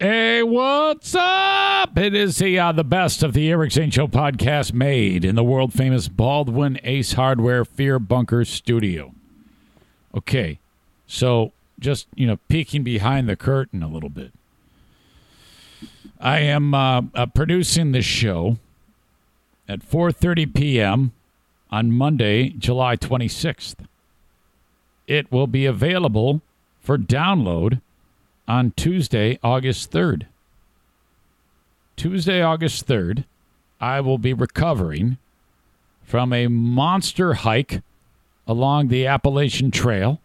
Hey, what's up? It is the uh, the best of the Eric Zane Show podcast made in the world famous Baldwin Ace Hardware Fear Bunker Studio. Okay, so just you know, peeking behind the curtain a little bit. I am uh, uh, producing this show at 4:30 p.m. on Monday, July 26th. It will be available for download on Tuesday, August 3rd. Tuesday, August 3rd, I will be recovering from a monster hike along the Appalachian Trail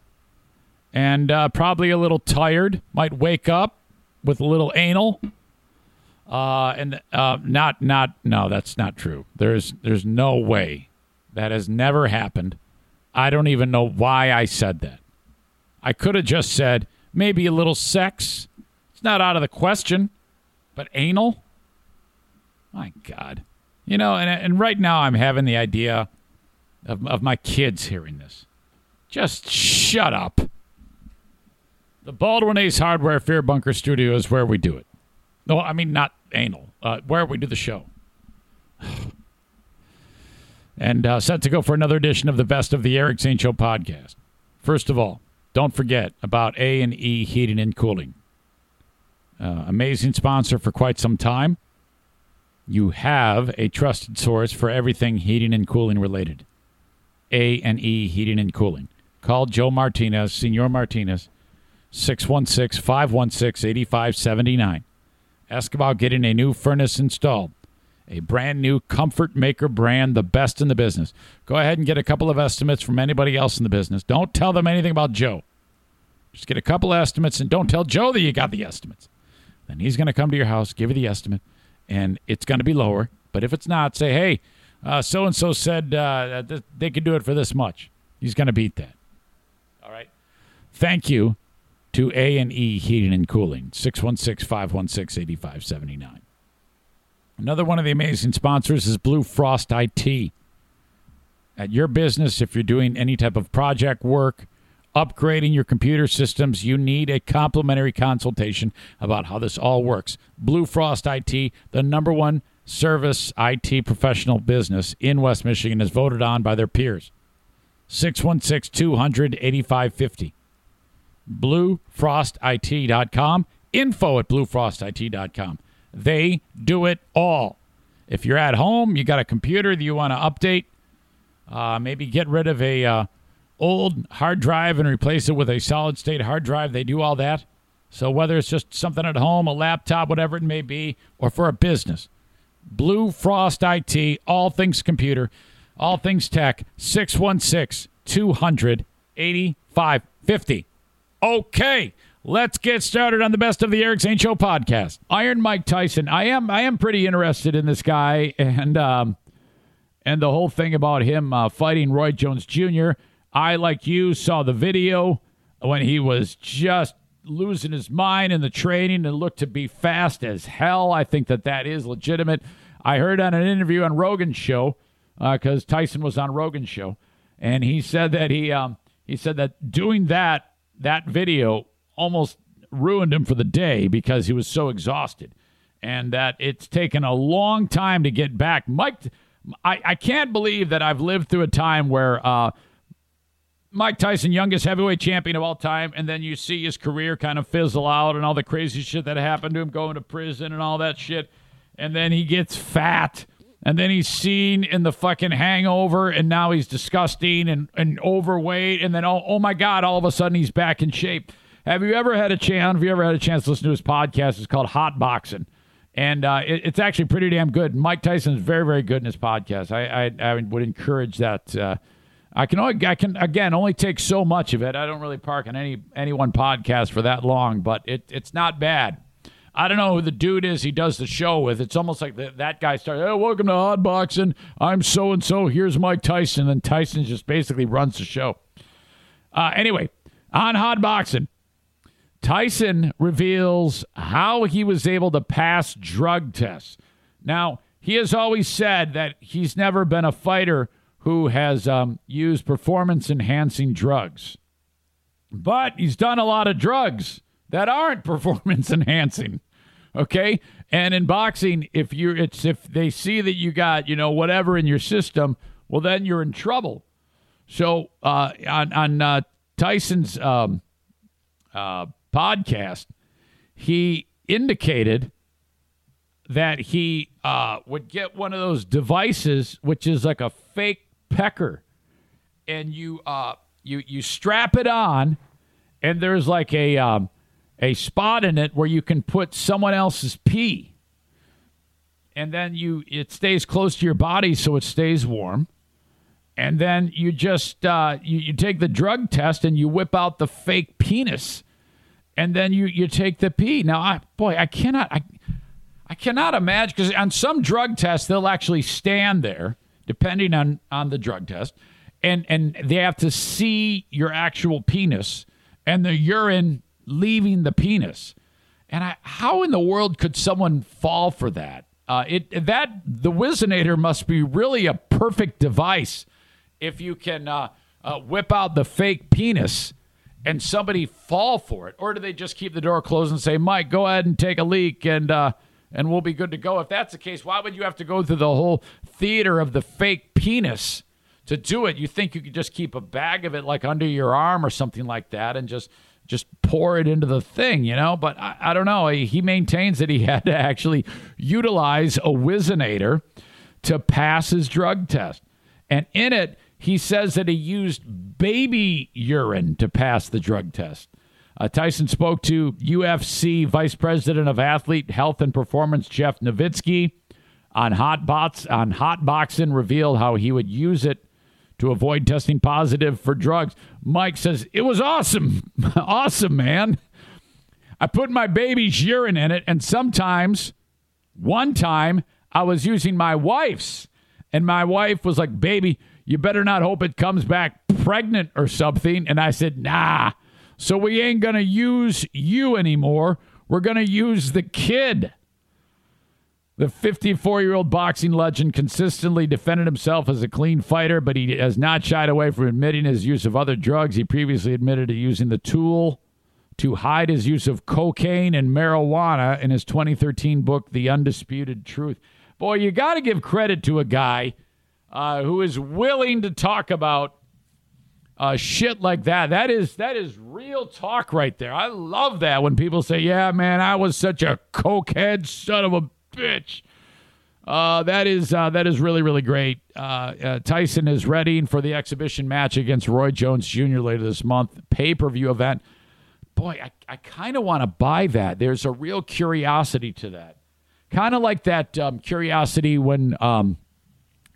and uh, probably a little tired. Might wake up with a little anal. Uh, and uh, not, not, no, that's not true. There's, there's no way that has never happened. I don't even know why I said that. I could have just said, maybe a little sex. It's not out of the question, but anal? My God. You know, and, and right now I'm having the idea of, of my kids hearing this. Just shut up. The Baldwin Ace Hardware Fear Bunker Studio is where we do it. No, I mean, not anal, uh, where we do the show. and uh, set to go for another edition of the Best of the Eric Zane Show podcast. First of all, don't forget about A and E Heating and Cooling. Uh, amazing sponsor for quite some time. You have a trusted source for everything heating and cooling related. A and E Heating and Cooling. Call Joe Martinez, Senor Martinez, 616-516-8579. Ask about getting a new furnace installed. A brand new Comfort Maker brand, the best in the business. Go ahead and get a couple of estimates from anybody else in the business. Don't tell them anything about Joe. Just get a couple estimates and don't tell Joe that you got the estimates. Then he's going to come to your house, give you the estimate, and it's going to be lower. But if it's not, say, hey, so and so said uh, th- they could do it for this much. He's going to beat that. All right. Thank you to A and E Heating and Cooling, 616-516-8579. Another one of the amazing sponsors is Blue Frost IT. At your business, if you're doing any type of project work, upgrading your computer systems, you need a complimentary consultation about how this all works. Blue Frost IT, the number one service IT professional business in West Michigan, is voted on by their peers. 616 200 8550. BlueFrostIT.com. Info at BlueFrostIT.com. They do it all. If you're at home, you got a computer that you want to update, uh, maybe get rid of a uh, old hard drive and replace it with a solid state hard drive. They do all that. So whether it's just something at home, a laptop, whatever it may be, or for a business, Blue Frost IT, all things computer, all things tech, 616 200 8550. Okay, let's get started on the best of the Eric Zane Show podcast. Iron Mike Tyson. I am I am pretty interested in this guy and um and the whole thing about him uh, fighting Roy Jones Jr. I like you saw the video when he was just losing his mind in the training and looked to be fast as hell. I think that that is legitimate. I heard on an interview on Rogan's show because uh, Tyson was on Rogan's show, and he said that he um, he said that doing that that video almost ruined him for the day because he was so exhausted, and that it's taken a long time to get back. Mike, I, I can't believe that I've lived through a time where. Uh, Mike Tyson, youngest heavyweight champion of all time, and then you see his career kind of fizzle out and all the crazy shit that happened to him going to prison and all that shit. And then he gets fat, and then he's seen in the fucking hangover, and now he's disgusting and, and overweight, and then oh, oh my God, all of a sudden he's back in shape. Have you ever had a chance? Have you ever had a chance to listen to his podcast? It's called Hot Boxing, and uh, it, it's actually pretty damn good. Mike Tyson is very, very good in his podcast. I, I, I would encourage that. Uh, I can only, I can again only take so much of it. I don't really park on any any one podcast for that long, but it it's not bad. I don't know who the dude is he does the show with. It's almost like the, that guy started, hey, welcome to Hot Boxing. I'm so and so. Here's Mike Tyson. And Tyson just basically runs the show. Uh, anyway, on Hot Boxing, Tyson reveals how he was able to pass drug tests. Now, he has always said that he's never been a fighter who has um, used performance enhancing drugs. But he's done a lot of drugs that aren't performance enhancing. Okay? And in boxing, if you it's if they see that you got, you know, whatever in your system, well then you're in trouble. So uh, on on uh, Tyson's um, uh, podcast, he indicated that he uh, would get one of those devices, which is like a fake pecker, and you uh, you you strap it on, and there's like a um, a spot in it where you can put someone else's pee, and then you it stays close to your body so it stays warm. And then you just uh, you, you take the drug test and you whip out the fake penis, and then you you take the pee. Now, I boy, I cannot I I cannot imagine because on some drug tests they'll actually stand there, depending on on the drug test, and and they have to see your actual penis and the urine leaving the penis. And I, how in the world could someone fall for that? Uh, it that the Whizzinator must be really a perfect device if you can uh, uh, whip out the fake penis and somebody fall for it, or do they just keep the door closed and say, "Mike, go ahead and take a leak and uh, and we'll be good to go"? If that's the case, why would you have to go through the whole theater of the fake penis to do it? You think you could just keep a bag of it like under your arm or something like that and just just pour it into the thing, you know? But I, I don't know. He, he maintains that he had to actually utilize a Whizzinator to pass his drug test, and in it he says that he used baby urine to pass the drug test. Uh, Tyson spoke to UFC Vice President of Athlete Health and Performance Jeff Novitzky on Hot Bots on Hot Boxing, revealed how he would use it to avoid testing positive for drugs. Mike says it was awesome, awesome, man. I put my baby's urine in it, and sometimes, one time, I was using my wife's, and my wife was like, "Baby, you better not hope it comes back pregnant or something. And I said, Nah. So we ain't to use you anymore. We're to use the kid. The 54 year old boxing legend consistently defended himself as a clean fighter, but he has not shied away from admitting his use of other drugs. He previously admitted to using the tool to hide his use of cocaine and marijuana in his 2013 book, The Undisputed Truth. Boy, you got to give credit to a guy uh, who is willing to talk about uh, shit like that. That is that is real talk right there. I love that when people say, "Yeah, man, I was such a cokehead son of a bitch." Uh, that is uh, that is really really great. Uh, uh, Tyson is ready for the exhibition match against Roy Jones Jr. later this month. Pay per view event. Boy, I, I kind of want to buy that. There's a real curiosity to that. Kind of like that um, curiosity when um,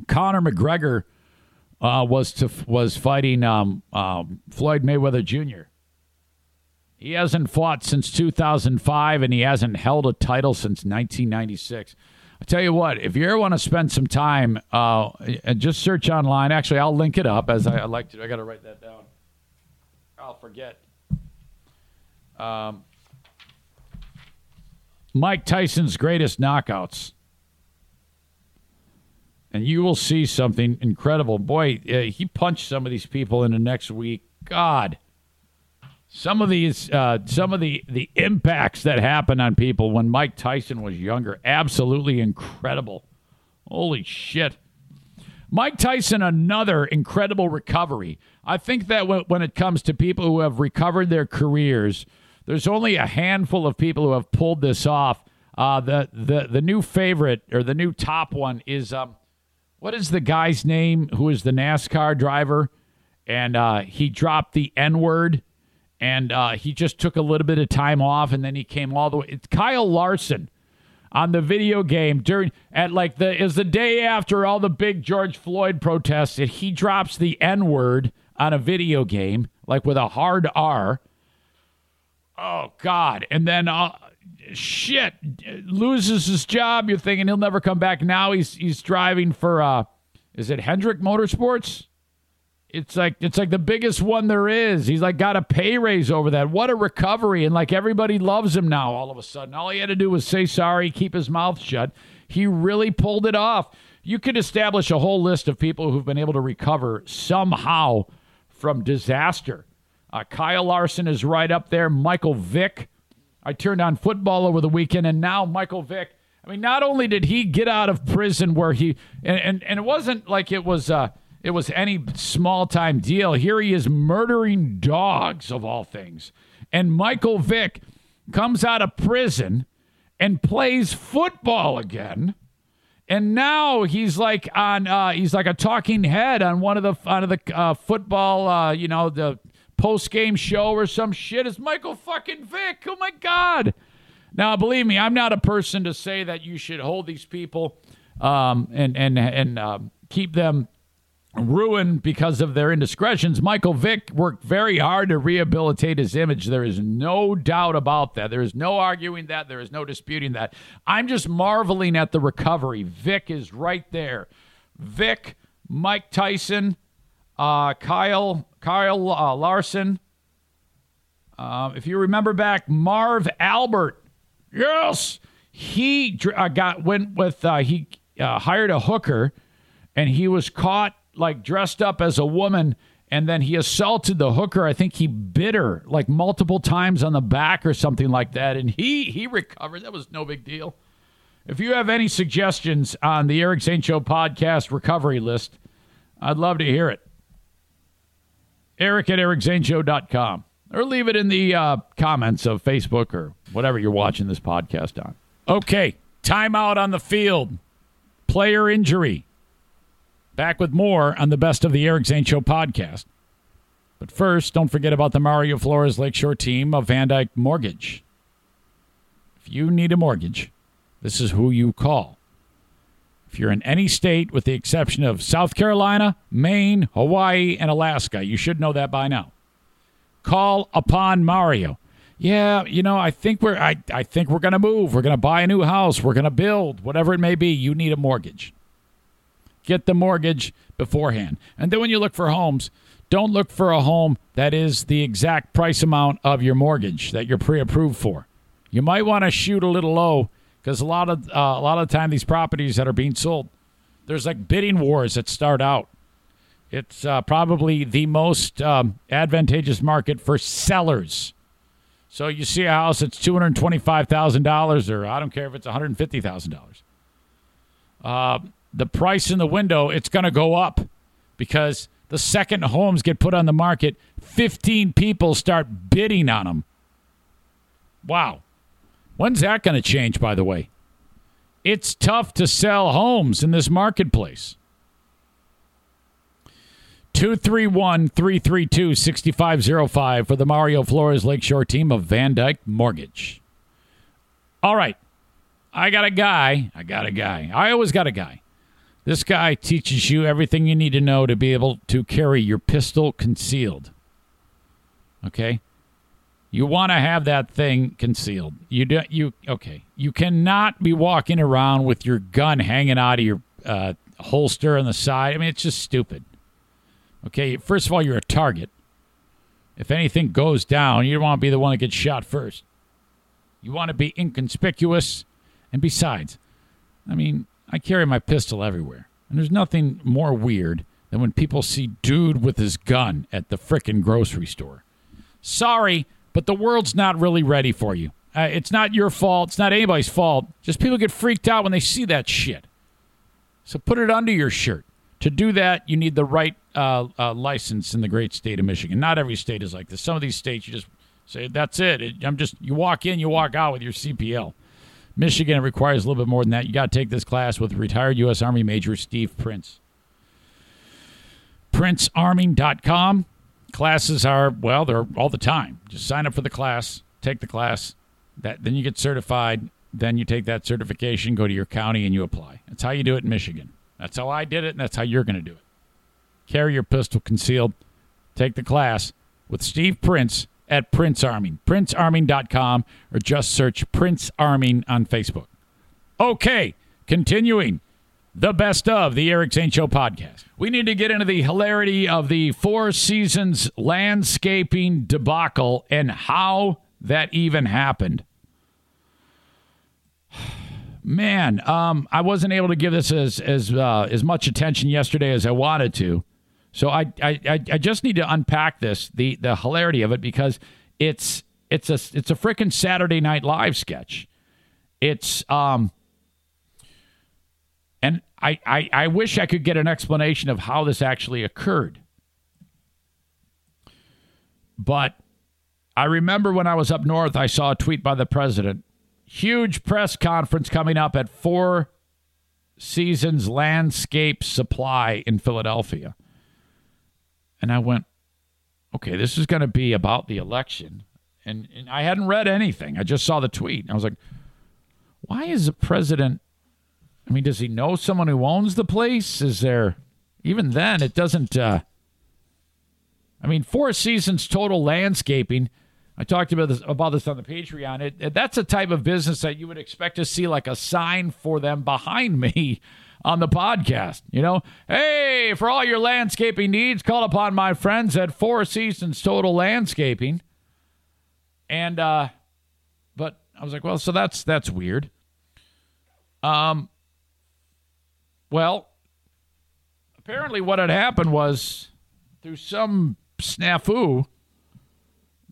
Conor McGregor uh, was to was fighting um, um, Floyd Mayweather Jr. He hasn't fought since 2005, and he hasn't held a title since 1996. I tell you what, if you ever want to spend some time, uh, and just search online. Actually, I'll link it up as I, I like to. I got to write that down. I'll forget. Um, Mike Tyson's greatest knockouts and you will see something incredible. Boy, uh, he punched some of these people in the next week. God, some of these, uh, some of the the impacts that happened on people when Mike Tyson was younger, absolutely incredible. Holy shit. Mike Tyson, another incredible recovery. I think that when it comes to people who have recovered their careers, there's only a handful of people who have pulled this off. Uh, the the the new favorite or the new top one is um, what is the guy's name who is the NASCAR driver? And uh, he dropped the N word and uh, he just took a little bit of time off and then he came all the way. It's Kyle Larson. on the video game during at like the is the day after all the big George Floyd protests and he drops the N word on a video game like with a hard R. Oh God! And then uh, shit loses his job. You're thinking he'll never come back. Now he's he's driving for uh, is it Hendrick Motorsports? It's like it's like the biggest one there is. He's like got a pay raise over that. What a recovery! And like everybody loves him now. All of a sudden, all he had to do was say sorry, keep his mouth shut. He really pulled it off. You could establish a whole list of people who've been able to recover somehow from disaster. Uh, Kyle Larson is right up there. Michael Vick. I turned on football over the weekend, and now Michael Vick. I mean, not only did he get out of prison where he and and, and it wasn't like it was. Uh, it was any small time deal. Here he is murdering dogs, of all things. And Michael Vick comes out of prison and plays football again. And now he's like on uh, he's like a talking head on one of the on the uh, football uh, you know the post game show or some shit. It's Michael fucking Vick. Oh my god! Now believe me, I'm not a person to say that you should hold these people um, and and and uh, keep them ruined because of their indiscretions. Michael Vick worked very hard to rehabilitate his image. There is no doubt about that. There is no arguing that. There is no disputing that. I'm just marveling at the recovery. Vick is right there. Vick, Mike Tyson, uh, Kyle, Kyle uh, Larson. Uh, if you remember back, Marv Albert, yes, he uh, got went with uh, he uh, hired a hooker, and he was caught like dressed up as a woman and then he assaulted the hooker. I think he bit her like multiple times on the back or something like that, and he he recovered. That was no big deal. If you have any suggestions on the Eric Zane Show podcast recovery list, I'd love to hear it. Eric at ericzaneshow.com or leave it in the uh, comments of Facebook or whatever you're watching this podcast on. Okay, timeout on the field, player injury. Back with more on the best of the Eric Zane Show podcast. But first, don't forget about the Mario Flores Lakeshore team of VanDyk Mortgage. If you need a mortgage, this is who you call. If you're in any state with the exception of South Carolina, Maine, Hawaii, and Alaska, you should know that by now. Call upon Mario. Yeah, you know, I think we're I, I think we're gonna move. We're gonna buy a new house. We're gonna build, whatever it may be. You need a mortgage get the mortgage beforehand. And then when you look for homes, don't look for a home that is the exact price amount of your mortgage that you're pre-approved for. You might want to shoot a little low because a lot of uh, a lot of the time these properties that are being sold, there's like bidding wars that start out. It's uh, probably the most um, advantageous market for sellers. So you see a house that's two hundred twenty-five thousand dollars, or I don't care if it's one hundred fifty thousand dollars. The price in the window, it's going to go up because the second homes get put on the market, 15 people start bidding on them. Wow. When's that going to change, by the way? It's tough to sell homes in this marketplace. 231 332 6505 for the Mario Flores Lakeshore team of VanDyk Mortgage. All right. I got a guy. I got a guy. I always got a guy this guy teaches you everything you need to know to be able to carry your pistol concealed. Okay? You want to have that thing concealed. You don't. you okay. You cannot be walking around with your gun hanging out of your uh, holster on the side. I mean, it's just stupid. Okay, first of all, you're a target. If anything goes down, you don't want to be the one that gets shot first. You want to be inconspicuous. And besides, I mean, I carry my pistol everywhere. And there's nothing more weird than when people see dude with his gun at the frickin' grocery store. Sorry, but the world's not really ready for you. Uh, it's not your fault. It's not anybody's fault. Just people get freaked out when they see that shit. So put it under your shirt. To do that, you need the right uh, uh, license in the great state of Michigan. Not every state is like this. Some of these states, you just say, that's it. I'm just, you walk in, you walk out with your CPL. Michigan, it requires a little bit more than that. You got to take this class with retired U.S. Army Major Steve Prince. PrinceArming.com. Classes are, well, they're all the time. Just sign up for the class, take the class. That Then you get certified. then you take that certification, go to your county, and you apply. That's how you do it in Michigan. That's how I did it, and that's how you're going to do it. Carry your pistol concealed. Take the class with Steve Prince at Prince Arming, princearming.com, or just search Prince Arming on Facebook. Okay, continuing the best of the Eric Zane Show podcast. We need to get into the hilarity of the Four Seasons landscaping debacle and how that even happened. Man, um, I wasn't able to give this as as uh, as much attention yesterday as I wanted to, so I, I I just need to unpack this the the hilarity of it because it's it's a it's a freaking Saturday Night Live sketch. It's um, and I, I I wish I could get an explanation of how this actually occurred, but I remember when I was up north, I saw a tweet by the president huge press conference coming up at Four Seasons Landscape Supply in Philadelphia. And I went, okay, this is going to be about the election. And, and I hadn't read anything. I just saw the tweet. I was like, why is the president? I mean, does he know someone who owns the place? Is there, even then, it doesn't. Uh, I mean, Four Seasons Total Landscaping I talked about this about this on the Patreon. It, it, that's a type of business that you would expect to see like a sign for them behind me on the podcast. You know, hey, for all your landscaping needs, call upon my friends at Four Seasons Total Landscaping. And uh but I was like, well, so that's that's weird. Um well, apparently what had happened was through some snafu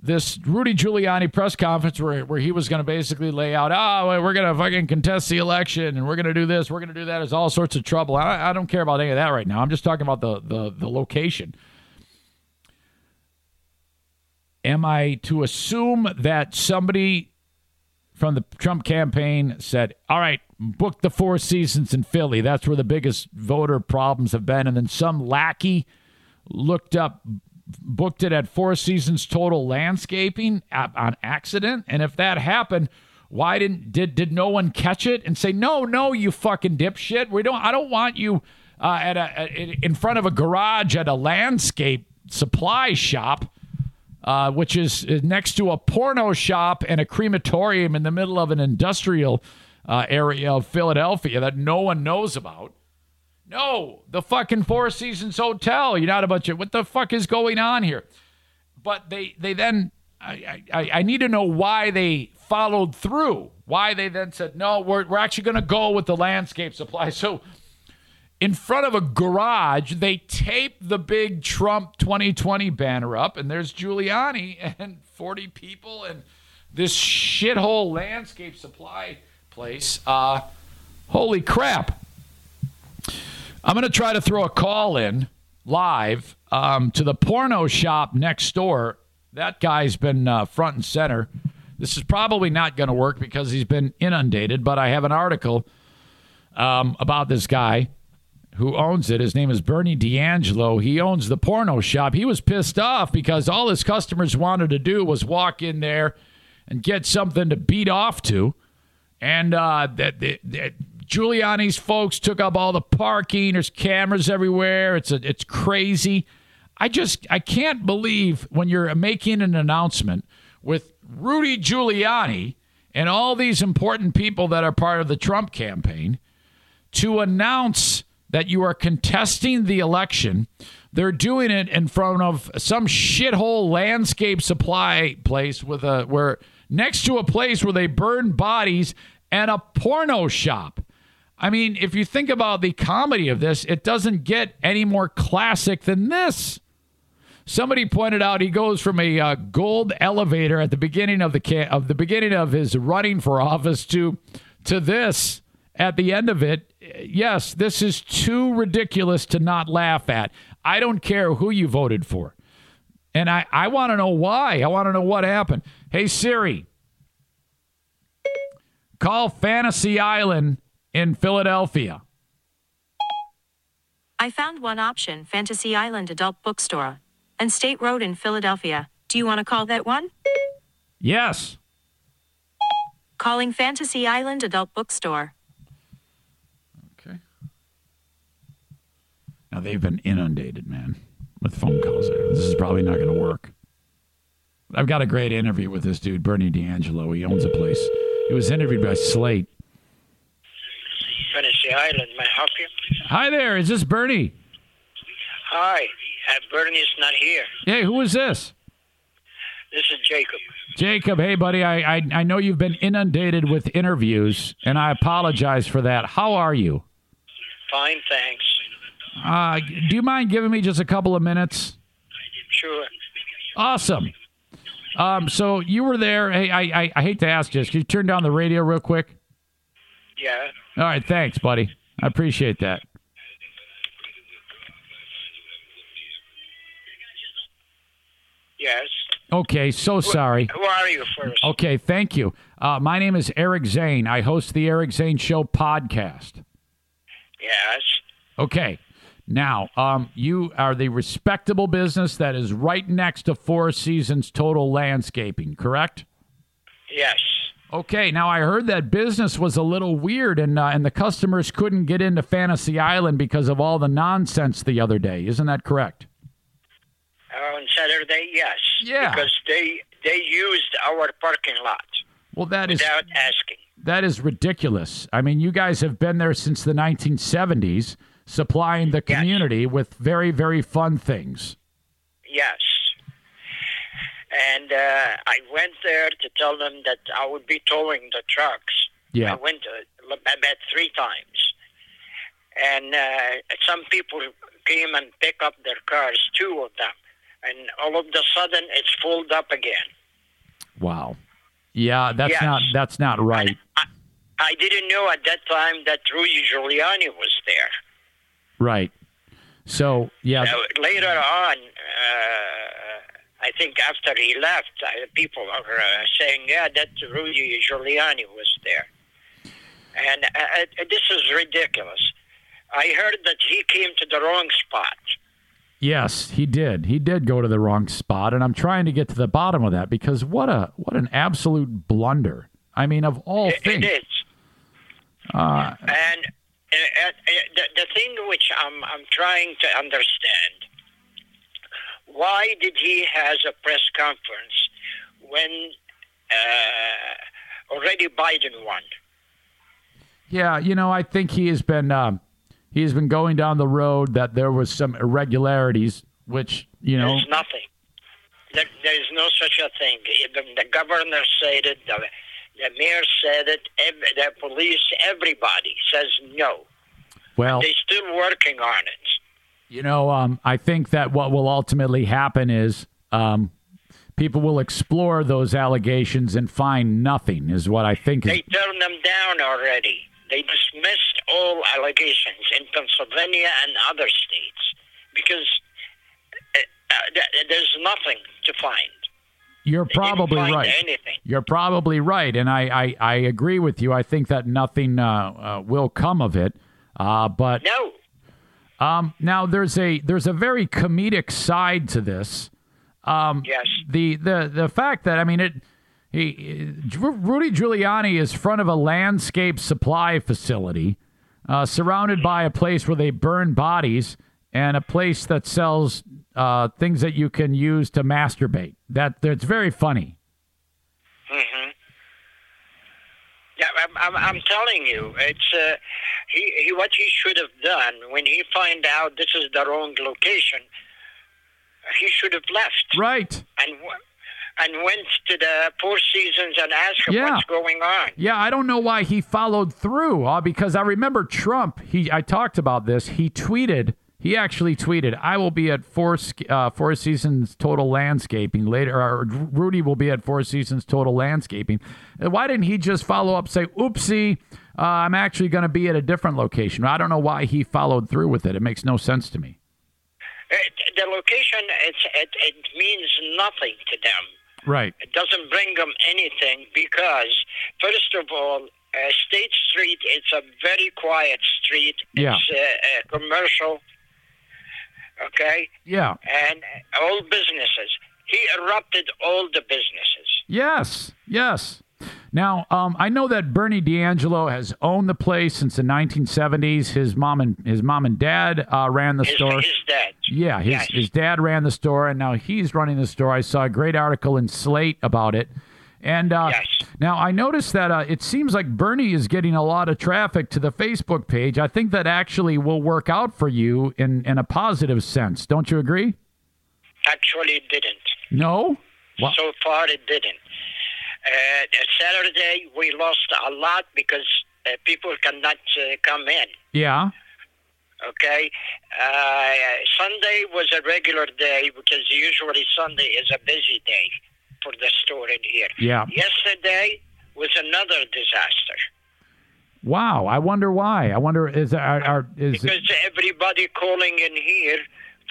this Rudy Giuliani press conference where, where he was going to basically lay out, oh, we're going to fucking contest the election and we're going to do this, we're going to do that is all sorts of trouble. I, I don't care about any of that right now. I'm just talking about the, the, the location. Am I to assume that somebody from the Trump campaign said, all right, book the Four Seasons in Philly? That's where the biggest voter problems have been. And then some lackey looked up booked it at Four Seasons Total Landscaping on accident? And if that happened, why didn't did did no one catch it and say no, no, you fucking dipshit? We don't. I don't want you uh, at a in front of a garage at a landscape supply shop. Uh, which is next to a porno shop and a crematorium in the middle of an industrial uh, area of Philadelphia that no one knows about. No, the fucking Four Seasons Hotel. You're not a bunch of what the fuck is going on here? But they they then I I, I need to know why they followed through. Why they then said no, we're we're actually going to go with the landscape supply. So in front of a garage, they tape the big Trump 2020 banner up, and there's Giuliani and 40 people and this shithole landscape supply place. Uh, holy crap. I'm going to try to throw a call in live um, to the porno shop next door. That guy's been uh, front and center. This is probably not going to work because he's been inundated, but I have an article um, about this guy who owns it. His name is Bernie D'Angelo. He owns the porno shop. He was pissed off because all his customers wanted to do was walk in there and get something to beat off to. And uh, that, that, that Giuliani's folks took up all the parking. There's cameras everywhere. It's a, it's crazy. I just I can't believe when you're making an announcement with Rudy Giuliani and all these important people that are part of the Trump campaign to announce that you are contesting the election. They're doing it in front of some shithole landscape supply place with a where next to a place where they burn bodies and a porno shop. I mean, if you think about the comedy of this, it doesn't get any more classic than this. Somebody pointed out he goes from a uh, gold elevator at the beginning of the ca- of the beginning of his running for office to to this at the end of it. Yes, this is too ridiculous to not laugh at. I don't care who you voted for. And I, I want to know why. I want to know what happened. Hey, Siri, call Fantasy Island in Philadelphia? I found one option Fantasy Island Adult Bookstore and State Road in Philadelphia. Do you want to call that one? Yes. Calling Fantasy Island Adult Bookstore. Okay. Now they've been inundated, man, with phone calls there. This is probably not going to work. I've got a great interview with this dude, Bernie D'Angelo. He owns a place. He was interviewed by Slate. Island, may I help you? Hi there, is this Bernie? Hi, uh, Bernie's not here. Hey, who is this? This is Jacob. Jacob, hey buddy, I, I I know you've been inundated with interviews, and I apologize for that. How are you? Fine, thanks. Uh, do you mind giving me just a couple of minutes? Sure. Awesome. Um, so you were there. Hey, I, I, I hate to ask this. Can you turn down the radio real quick? Yeah. All right, thanks, buddy. I appreciate that. Yes. Okay, so sorry. Who are you first? Okay, thank you. Uh, my name is Eric Zane. I host the Eric Zane Show podcast. Yes. Okay. Now, um, you are the respectable business that is right next to Four Seasons Total Landscaping, correct? Yes. Okay. Now, I heard that business was a little weird, and uh, and the customers couldn't get into Fantasy Island because of all the nonsense the other day. Isn't that correct? Uh, on Saturday, yes. Yeah. Because they they used our parking lot Well, that is without asking. that is ridiculous. I mean, you guys have been there since the 1970s, supplying the Yes. community with very very fun things. Yes. And uh, I went there to tell them that I would be towing the trucks. Yeah. I went uh, about three times. And uh, some people came and picked up their cars, two of them. And all of a sudden, it's filled up again. Wow. Yeah, that's Yes. not that's not right. I, I didn't know at that time that Rudy Giuliani was there. Right. So yeah, Now, later on, uh, I think after he left, uh, people are uh, saying, yeah, that Rudy Giuliani was there. And uh, uh, this is ridiculous. I heard that he came to the wrong spot. yes, he did. He did go to the wrong spot, and I'm trying to get to the bottom of that because what a what an absolute blunder. I mean, of all It- things. it is. Uh, And uh, uh, the, the thing which I'm, I'm trying to understand, why did he has a press conference when uh, already Biden won? Yeah, you know, I think he has been um, he has been going down the road that there was some irregularities, which you know, There's nothing. There, there is no such a thing. Even the governor said it. The, the mayor said it. ev the police, everybody says no. well, They're still working on it. You know, um, I think that what will ultimately happen is um, people will explore those allegations and find nothing. Is what I think is They turned them down already. They dismissed all allegations in Pennsylvania and other states because uh, uh, th- there's nothing to find. You're probably right. Anything. You're probably right, and I, I, I agree with you. I think that nothing uh, uh, will come of it. Uh, but No. Um, now there's a there's a very comedic side to this. Yes. The the the fact that I mean it. He, Rudy Giuliani is front of a landscape supply facility, uh, surrounded by a place where they burn bodies and a place that sells uh, things that you can use to masturbate. That that's very funny. Yeah, I'm, I'm, I'm telling you, it's uh, he, he. What he should have done when he find out this is the wrong location, he should have left Right. and and went to the Four Seasons and asked him Yeah. what's going on. Yeah, I don't know why he followed through. Uh, because I remember Trump. He I talked about this. He tweeted. He actually tweeted, "I will be at Four uh, Four Seasons Total Landscaping later." Or Rudy will be at Four Seasons Total Landscaping. Uh, Why didn't he just follow up, say, "Oopsie, uh, I'm actually going to be at a different location"? I don't know why he followed through with it. It makes no sense to me. Uh, the location, it's, it, it means nothing to them. Right. It doesn't bring them anything because, first of all, uh, State Street, it's a very quiet street. Yeah. It's uh, uh, commercial. Okay? Yeah. And all businesses. He erupted all the businesses. Yes, yes. Now, um, I know that Bernie D'Angelo has owned the place since the 1970s. His mom and his mom and dad uh, ran the His, store. his dad. Yeah, his Yes. his dad ran the store, and now he's running the store. I saw a great article in Slate about it. And uh, Yes. now I noticed that uh, it seems like Bernie is getting a lot of traffic to the Facebook page. I think that actually will work out for you in, in a positive sense. Don't you agree? Actually, it didn't. No? So far, it didn't. Uh, Saturday, we lost a lot because uh, people cannot uh, come in. Yeah. Okay. Uh, Sunday was a regular day because usually Sunday is a busy day for the store in here. Yeah. Yesterday was another disaster Wow. I wonder why. I wonder is are, are is because everybody calling in here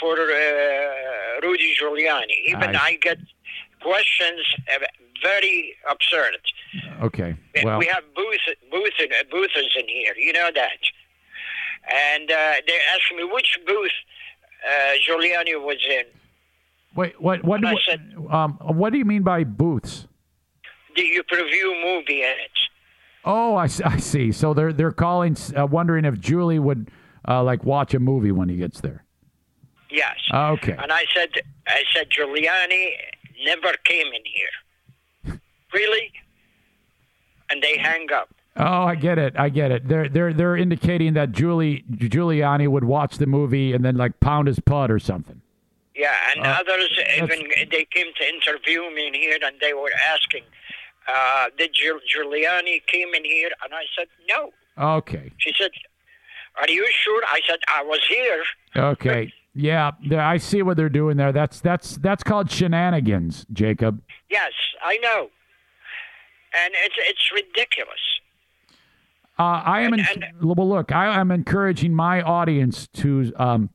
for uh, Rudy Giuliani. Even I- I get questions uh, very absurd. okay. Well, we have booth, booth, boothers in here. You know that. And uh, they asked me which booth uh, Giuliani was in. Wait. What what I what, said- um what do you mean by booths? Do you preview movie in it? Oh, I see. So they're they're calling, uh, wondering if Julie would uh, like watch a movie when he gets there. Yes. Okay. And I said, I said Giuliani never came in here. really? And they hang up. Oh, I get it. I get it. They're they're they're indicating that Julie Giuliani would watch the movie and then like pound his pud or something. Yeah, and Uh, others even they came to interview me in here, and they were asking, uh, "Did Giul- Giuliani came in here?" And I said, "No." Okay. She said, "Are you sure?" I said, "I was here." Okay. Yeah, I see what they're doing there. That's that's that's called shenanigans, Jacob. Yes, I know, and it's it's ridiculous. Uh, I am. And- en- well, look, I am encouraging my audience to um,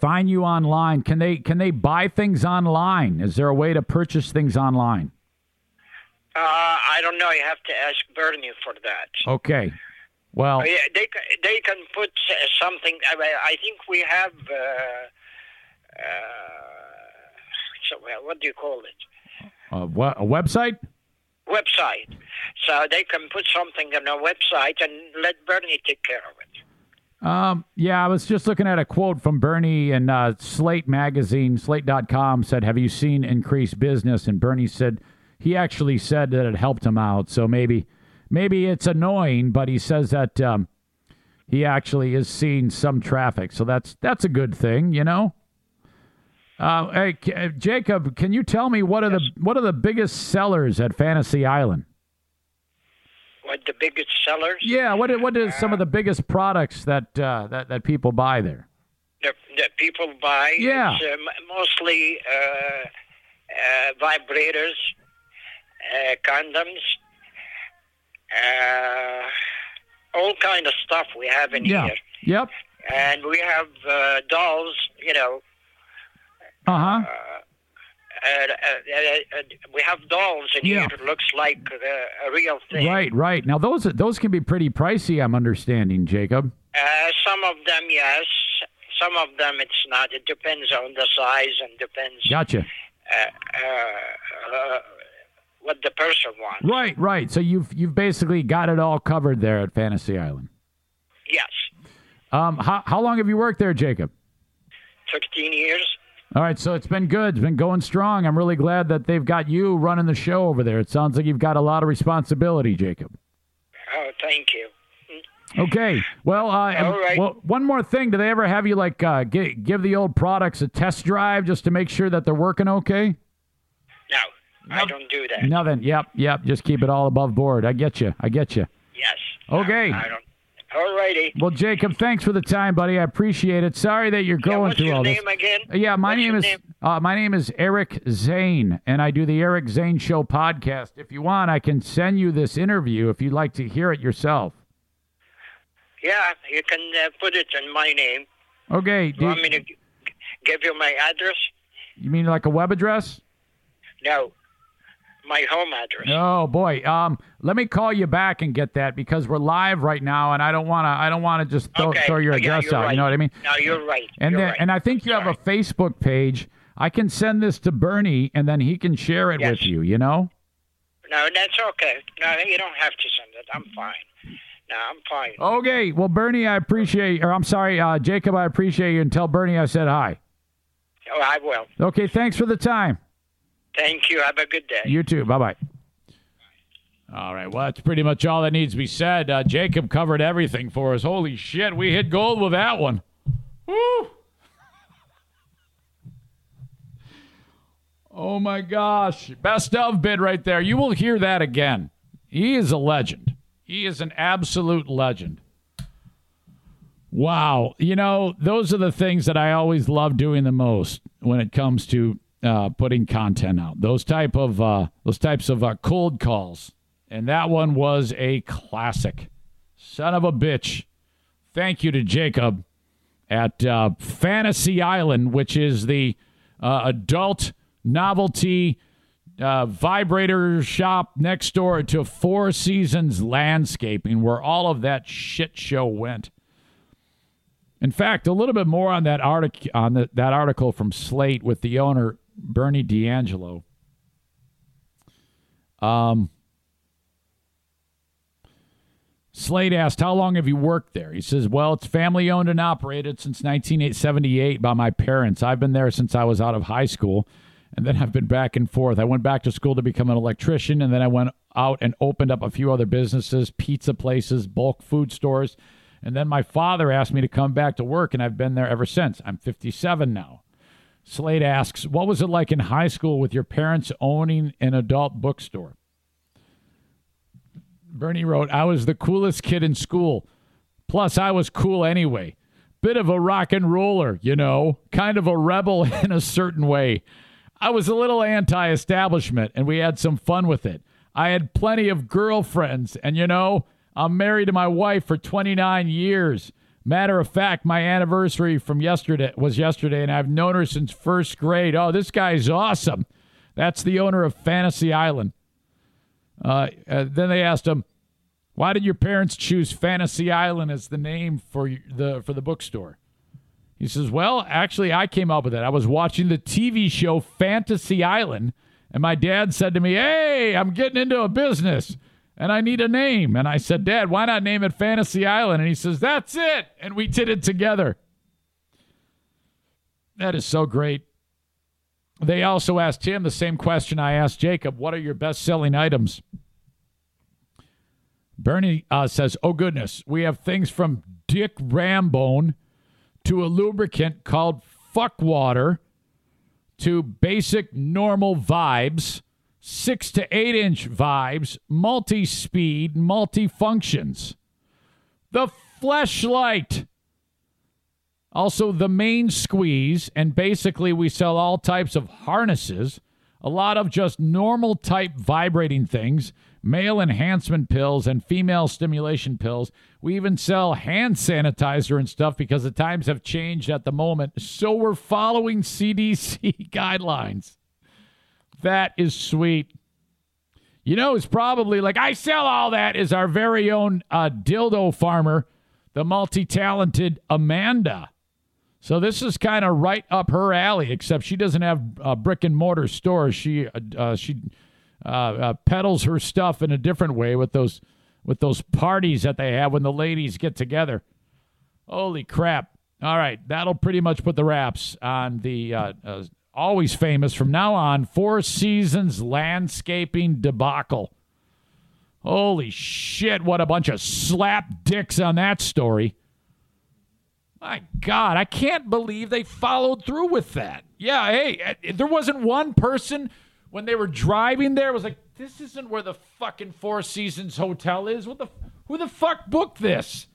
find you online. Can they can they buy things online? Is there a way to purchase things online? Uh, I don't know. You have to ask Bernie for that. Okay. Well, yeah, they they can put something. I, mean, I think we have. Uh, uh, so what do you call it? what a website? Website. So they can put something on a website and let Bernie take care of it. Um, yeah, I was just looking at a quote from Bernie in uh, Slate magazine. Slate.com said, "Have you seen increased business?" And Bernie said he actually said that it helped him out. So maybe, maybe it's annoying, but he says that um, he actually is seeing some traffic. So that's that's a good thing, you know. Uh, hey, Jacob, can you tell me what are the what are the biggest sellers at Fantasy Island? What the biggest sellers? Yeah, what what is some of the biggest products that uh, that that people buy there? The, the people buy. Yeah. Uh, mostly uh, uh, vibrators, uh, condoms, uh, all kind of stuff we have in Yeah. here. Yep. And we have uh, dolls, you know. Uh huh. Uh, we have dolls in Yeah. here that looks like a real thing. Right, right. Now those those can be pretty pricey. I'm understanding, Jacob. Uh, some of them, yes. Some of them, it's not. It depends on the size and depends Gotcha. uh, uh, uh, what the person wants. Right, right. So you've you've basically got it all covered there at Fantasy Island. Yes. Um, how how long have you worked there, Jacob? 15 years. All right, so it's been good. It's been going strong. I'm really glad that they've got you running the show over there. It sounds like you've got a lot of responsibility, Jacob. Oh, thank you. Okay. Well, uh, and- All right. well, one more thing. Do they ever have you like uh, gi- give the old products a test drive just to make sure that they're working okay? No, I don't do that. Nothing. Yep, yep. Just keep it all above board. I get you. I get you. Yes. Okay. I don't. All righty. Well, Jacob, thanks for the time, buddy. I appreciate it. Sorry that you're Yeah, going what's through all name this. again? Uh, Yeah, my What's name is Uh, my name is Eric Zane, and I do the Eric Zane Show podcast. If you want, I can send you this interview if you'd like to hear it yourself. Yeah, you can uh, put it in my name. Okay. Do you Do want me to give you my address? you mean like a web address? No, my home address. Oh boy. Um, let me call you back and get that because we're live right now, and I don't want to. I don't want to just throw, okay. throw your Oh, yeah, address out. Right. You know what I mean? No, you're right. And you're then, right. and I think you have a Facebook page. I can send this to Bernie, and then he can share it Yes. with you. You know? no, that's okay. No, you don't have to send it. I'm fine. No, I'm fine. Okay. Well, Bernie, I appreciate, or I'm sorry, uh, Jacob, I appreciate you, and tell Bernie I said hi. Oh, I will. Okay. Thanks for the time. Thank you. Have a good day. You too. Bye bye. All right. Well, that's pretty much all that needs to be said. Uh, Jacob covered everything for us. Holy shit. We hit gold with that one. Woo! Oh my gosh. Best of bid right there. You will hear that again. He is a legend. He is an absolute legend. Wow. You know, those are the things that I always love doing the most when it comes to uh, putting content out. Those type of uh, those types of uh, cold calls. And that one was a classic. Son of a bitch. Thank you to Jacob at uh, Fantasy Island, which is the uh, adult novelty uh, vibrator shop next door to Four Seasons Landscaping, where all of that shit show went. In fact, a little bit more on that article on the, that article from Slate with the owner Bernie D'Angelo. Um, Slate asked, How long have you worked there? He says, Well, it's family owned and operated since 1978 by my parents. I've been there since I was out of high school, and then I've been back and forth. I went back to school to become an electrician, and then I went out and opened up a few other businesses, pizza places, bulk food stores. And then my father asked me to come back to work, and I've been there ever since. I'm 57 now. Slate asks, What was it like in high school with your parents owning an adult bookstore? Bernie wrote, I was the coolest kid in school. Plus, I was cool anyway. Bit of a rock and roller, you know, kind of a rebel in a certain way. I was a little anti establishment, and we had some fun with it. I had plenty of girlfriends, and you know, I'm married to my wife for 29 years. Matter of fact, my anniversary from yesterday was yesterday, and I've known her since first grade. Oh, this guy's awesome. That's the owner of Fantasy Island. Uh, uh, then they asked him, "Why did your parents choose Fantasy Island as the name for the for the bookstore?" He says, "Well, actually, I came up with it. I was watching the TV show Fantasy Island, and my dad said to me, "Hey, I'm getting into a business." And I need a name. And I said, Dad, why not name it Fantasy Island? And he says, That's it. And we did it together. That is so great. They also asked him the same question I asked Jacob What are your best selling items? Bernie uh, says, Oh, goodness. We have things from Dick Rambone to a lubricant called Fuck Water to basic normal vibes, six to eight inch vibes, multi speed, multi functions. The fleshlight also, the main squeeze, and basically, we sell all types of harnesses, a lot of just normal type vibrating things, male enhancement pills, and female stimulation pills. We even sell hand sanitizer and stuff because the times have changed at the moment. So, we're following CDC guidelines. That is sweet. You know, it's probably like I sell all that is our very own uh, dildo farmer, the multi talented Amanda. So this is kind of right up her alley, except she doesn't have a brick and mortar store. She uh, uh, she uh, uh, peddles her stuff in a different way with those with those parties that they have when the ladies get together. Holy crap! All right, that'll pretty much put the wraps on the uh, uh, always famous from now on Four Seasons landscaping debacle. Holy shit! What a bunch of slap dicks on that story. My God, I can't believe they followed through with that. Yeah, hey, eh, there wasn't one person when they were driving there was like, this isn't where the fucking Four Seasons Hotel is. What the? Who the fuck booked this?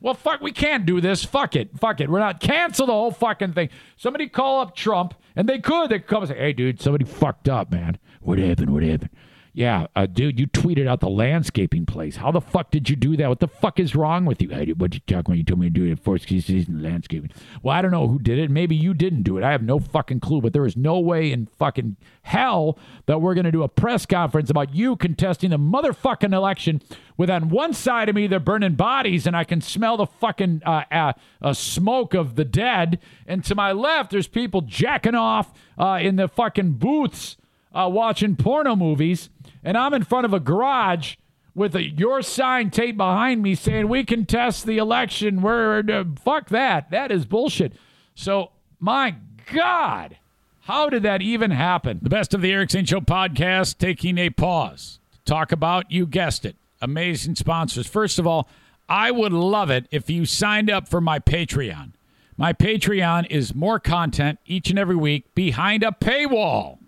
Well, fuck, we can't do this. Fuck it. Fuck it. We're not cancel the whole fucking thing. Somebody call up Trump, and they could. They could come and say, "Hey, dude, somebody fucked up, man. What happened? What happened?" Yeah, uh, dude, you tweeted out the landscaping place. How the fuck did you do that? What the fuck is wrong with you? Hey, what you talking when you told me to do it at for season landscaping? Well, I don't know who did it. Maybe you didn't do it. I have no fucking clue. But there is no way in fucking hell that we're gonna do a press conference about you contesting the motherfucking election with on one side of me they're burning bodies and I can smell the fucking uh, uh, uh, smoke of the dead, and to my left there's people jacking off uh, in the fucking booths uh, watching porno movies and I'm in front of a garage with a, your sign taped behind me saying we can test the election. We're uh, fuck that. That is bullshit. So my God, how did that even happen? The best of the Eric Zane Show podcast taking a pause to talk about you guessed it, amazing sponsors. First of all, I would love it if you signed up for my Patreon. My Patreon is more content each and every week behind a paywall.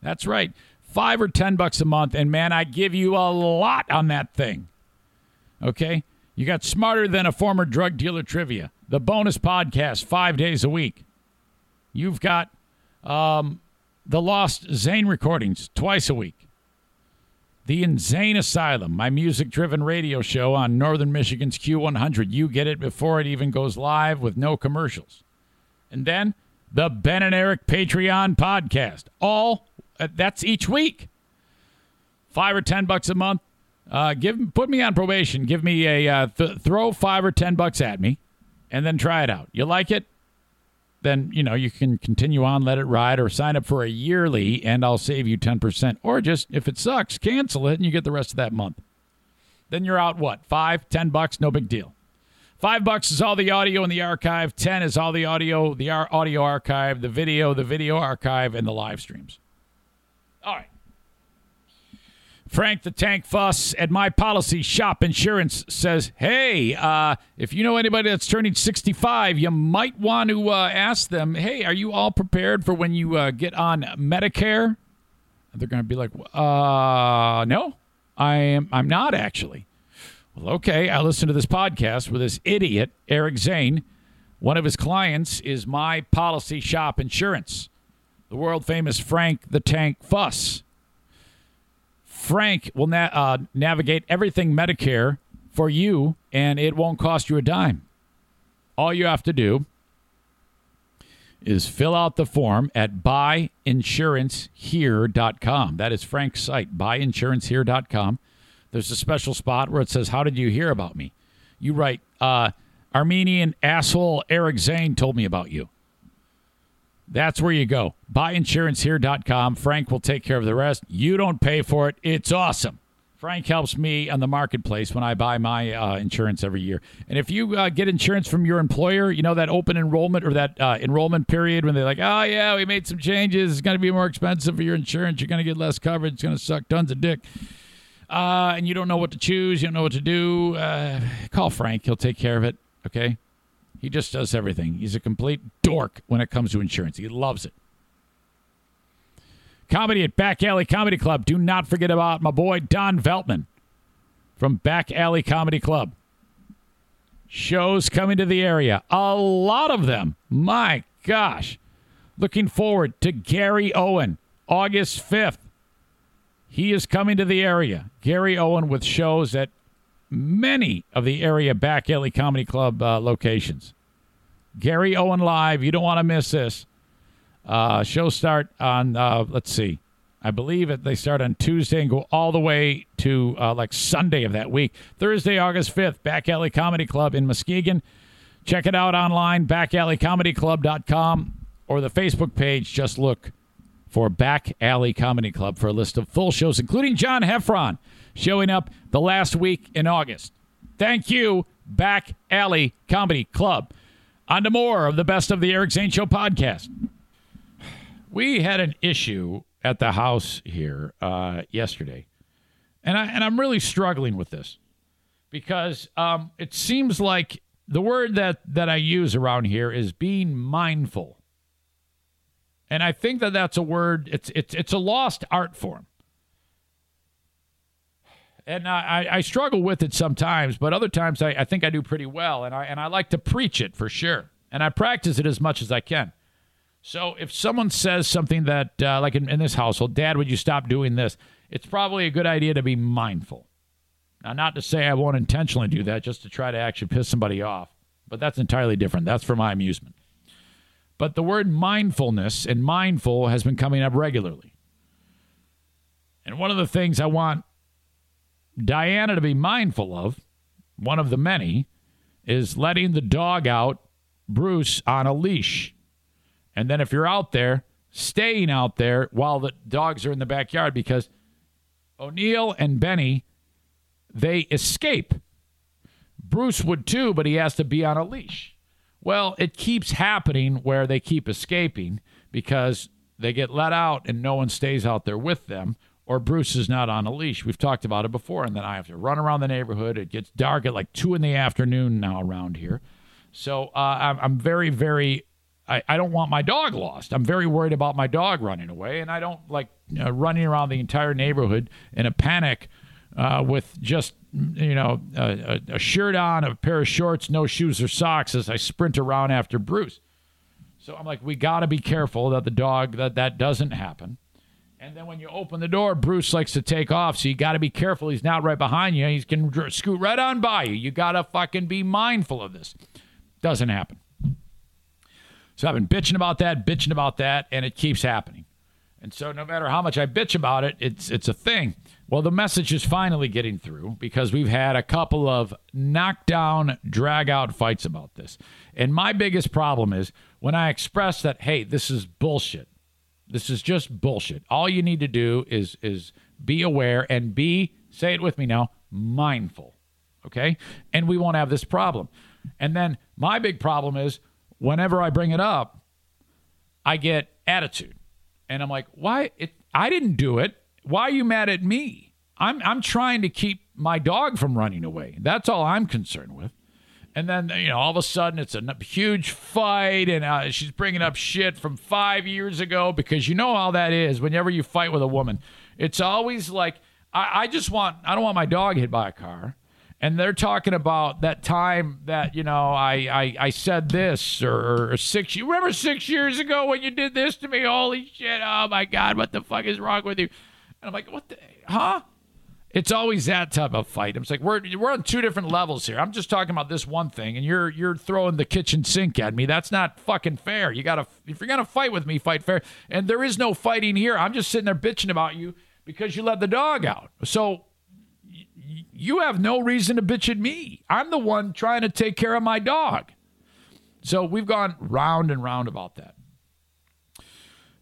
That's right five or ten bucks a month, and man, I give you a lot on that thing. Okay? You got smarter than a former drug dealer trivia. The bonus podcast five days a week. You've got um, the Lost Zane recordings twice a week. The Insane Asylum, my music driven radio show on Northern Michigan's Q100. You get it before it even goes live with no commercials. And then the Ben and Eric Patreon podcast, all that's each week. Five or ten bucks a month. Uh, give put me on probation. Give me a uh, th- throw five or ten bucks at me, and then try it out. You like it? Then you know you can continue on, let it ride, or sign up for a yearly, and I'll save you ten percent. Or just if it sucks, cancel it, and you get the rest of that month. Then you're out what five, ten bucks, no big deal. Five bucks is all the audio in the archive. Ten is all the audio, the audio archive, the video, the video archive, and the live streams. All right. Frank the Tank Fuss at My Policy Shop Insurance says, Hey, uh, if you know anybody that's turning 65, you might want to uh, ask them, Hey, are you all prepared for when you uh, get on Medicare? And they're going to be like, uh, No, I am, I'm not actually. Well, okay. I listened to this podcast with this idiot, Eric Zane. One of his clients is My Policy Shop Insurance the world famous Frank the Tank Fuss. Frank will na- uh, navigate everything Medicare for you, and it won't cost you a dime. All you have to do is fill out the form at buyinsurancehere.com. That is Frank's site, buyinsurancehere.com. There's a special spot where it says, How did you hear about me? You write, uh, Armenian asshole Eric Zane told me about you. That's where you go. Buyinsurancehere.com. Frank will take care of the rest. You don't pay for it. It's awesome. Frank helps me on the marketplace when I buy my uh, insurance every year. And if you uh, get insurance from your employer, you know that open enrollment or that uh, enrollment period when they're like, oh, yeah, we made some changes. It's going to be more expensive for your insurance. You're going to get less coverage. It's going to suck tons of dick. Uh, and you don't know what to choose. You don't know what to do. Uh, call Frank. He'll take care of it. Okay. He just does everything. He's a complete dork when it comes to insurance. He loves it. Comedy at Back Alley Comedy Club. Do not forget about my boy Don Veltman from Back Alley Comedy Club. Shows coming to the area. A lot of them. My gosh. Looking forward to Gary Owen, August 5th. He is coming to the area. Gary Owen with shows at many of the area Back Alley Comedy Club uh, locations. Gary Owen Live. You don't want to miss this. Uh, show start on, uh, let's see, I believe it, they start on Tuesday and go all the way to uh, like Sunday of that week. Thursday, August 5th, Back Alley Comedy Club in Muskegon. Check it out online, backalleycomedyclub.com or the Facebook page. Just look for Back Alley Comedy Club for a list of full shows, including John Heffron showing up the last week in August. Thank you, Back Alley Comedy Club. On to more of the best of the Eric Zane Show podcast. We had an issue at the house here uh, yesterday, and I and I'm really struggling with this because um, it seems like the word that that I use around here is being mindful, and I think that that's a word. It's it's it's a lost art form and I, I struggle with it sometimes, but other times I, I think I do pretty well, and I and I like to preach it for sure, and I practice it as much as I can. So if someone says something that, uh, like in, in this household, Dad, would you stop doing this? It's probably a good idea to be mindful. Now, not to say I won't intentionally do that, just to try to actually piss somebody off, but that's entirely different. That's for my amusement. But the word mindfulness and mindful has been coming up regularly. And one of the things I want Diana to be mindful of, one of the many, is letting the dog out, Bruce, on a leash. And then if you're out there, staying out there while the dogs are in the backyard because O'Neill and Benny, they escape. Bruce would too, but he has to be on a leash. Well, it keeps happening where they keep escaping because they get let out and no one stays out there with them, or Bruce is not on a leash. We've talked about it before, and then I have to run around the neighborhood. It gets dark at like two in the afternoon now around here. So uh, I'm, I'm very, very. I, I don't want my dog lost. I'm very worried about my dog running away, and I don't like running around the entire neighborhood in a panic uh, with just you know a, a shirt on, a pair of shorts, no shoes or socks as I sprint around after Bruce. So I'm like, we got to be careful that the dog that that doesn't happen. And then when you open the door, Bruce likes to take off, so you got to be careful. He's not right behind you. Going to scoot right on by you. You got to fucking be mindful of this. Doesn't happen. So I've been bitching about that, bitching about that, and it keeps happening. And so no matter how much I bitch about it, it's it's a thing. Well, the message is finally getting through because we've had a couple of knockdown, drag out fights about this. And my biggest problem is when I express that, hey, this is bullshit. This is just bullshit. All you need to do is is be aware and be, say it with me now, mindful. Okay? And we won't have this problem. And then my big problem is whenever I bring it up, I get attitude. And I'm like, why? It, I didn't do it. Why are you mad at me? I'm, I'm trying to keep my dog from running away. That's all I'm concerned with. And then, you know, all of a sudden it's a huge fight, and uh, she's bringing up shit from five years ago because you know how that is. Whenever you fight with a woman, it's always like, I, I just want, I don't want my dog hit by a car and they're talking about that time that you know I I, I said this or, or six. You remember six years ago when you did this to me? Holy shit! Oh my god! What the fuck is wrong with you? And I'm like, what the huh? It's always that type of fight. I'm like, we're we're on two different levels here. I'm just talking about this one thing, and you're you're throwing the kitchen sink at me. That's not fucking fair. You gotta if you're gonna fight with me, fight fair. And there is no fighting here. I'm just sitting there bitching about you because you let the dog out. So you have no reason to bitch at me. I'm the one trying to take care of my dog. So we've gone round and round about that.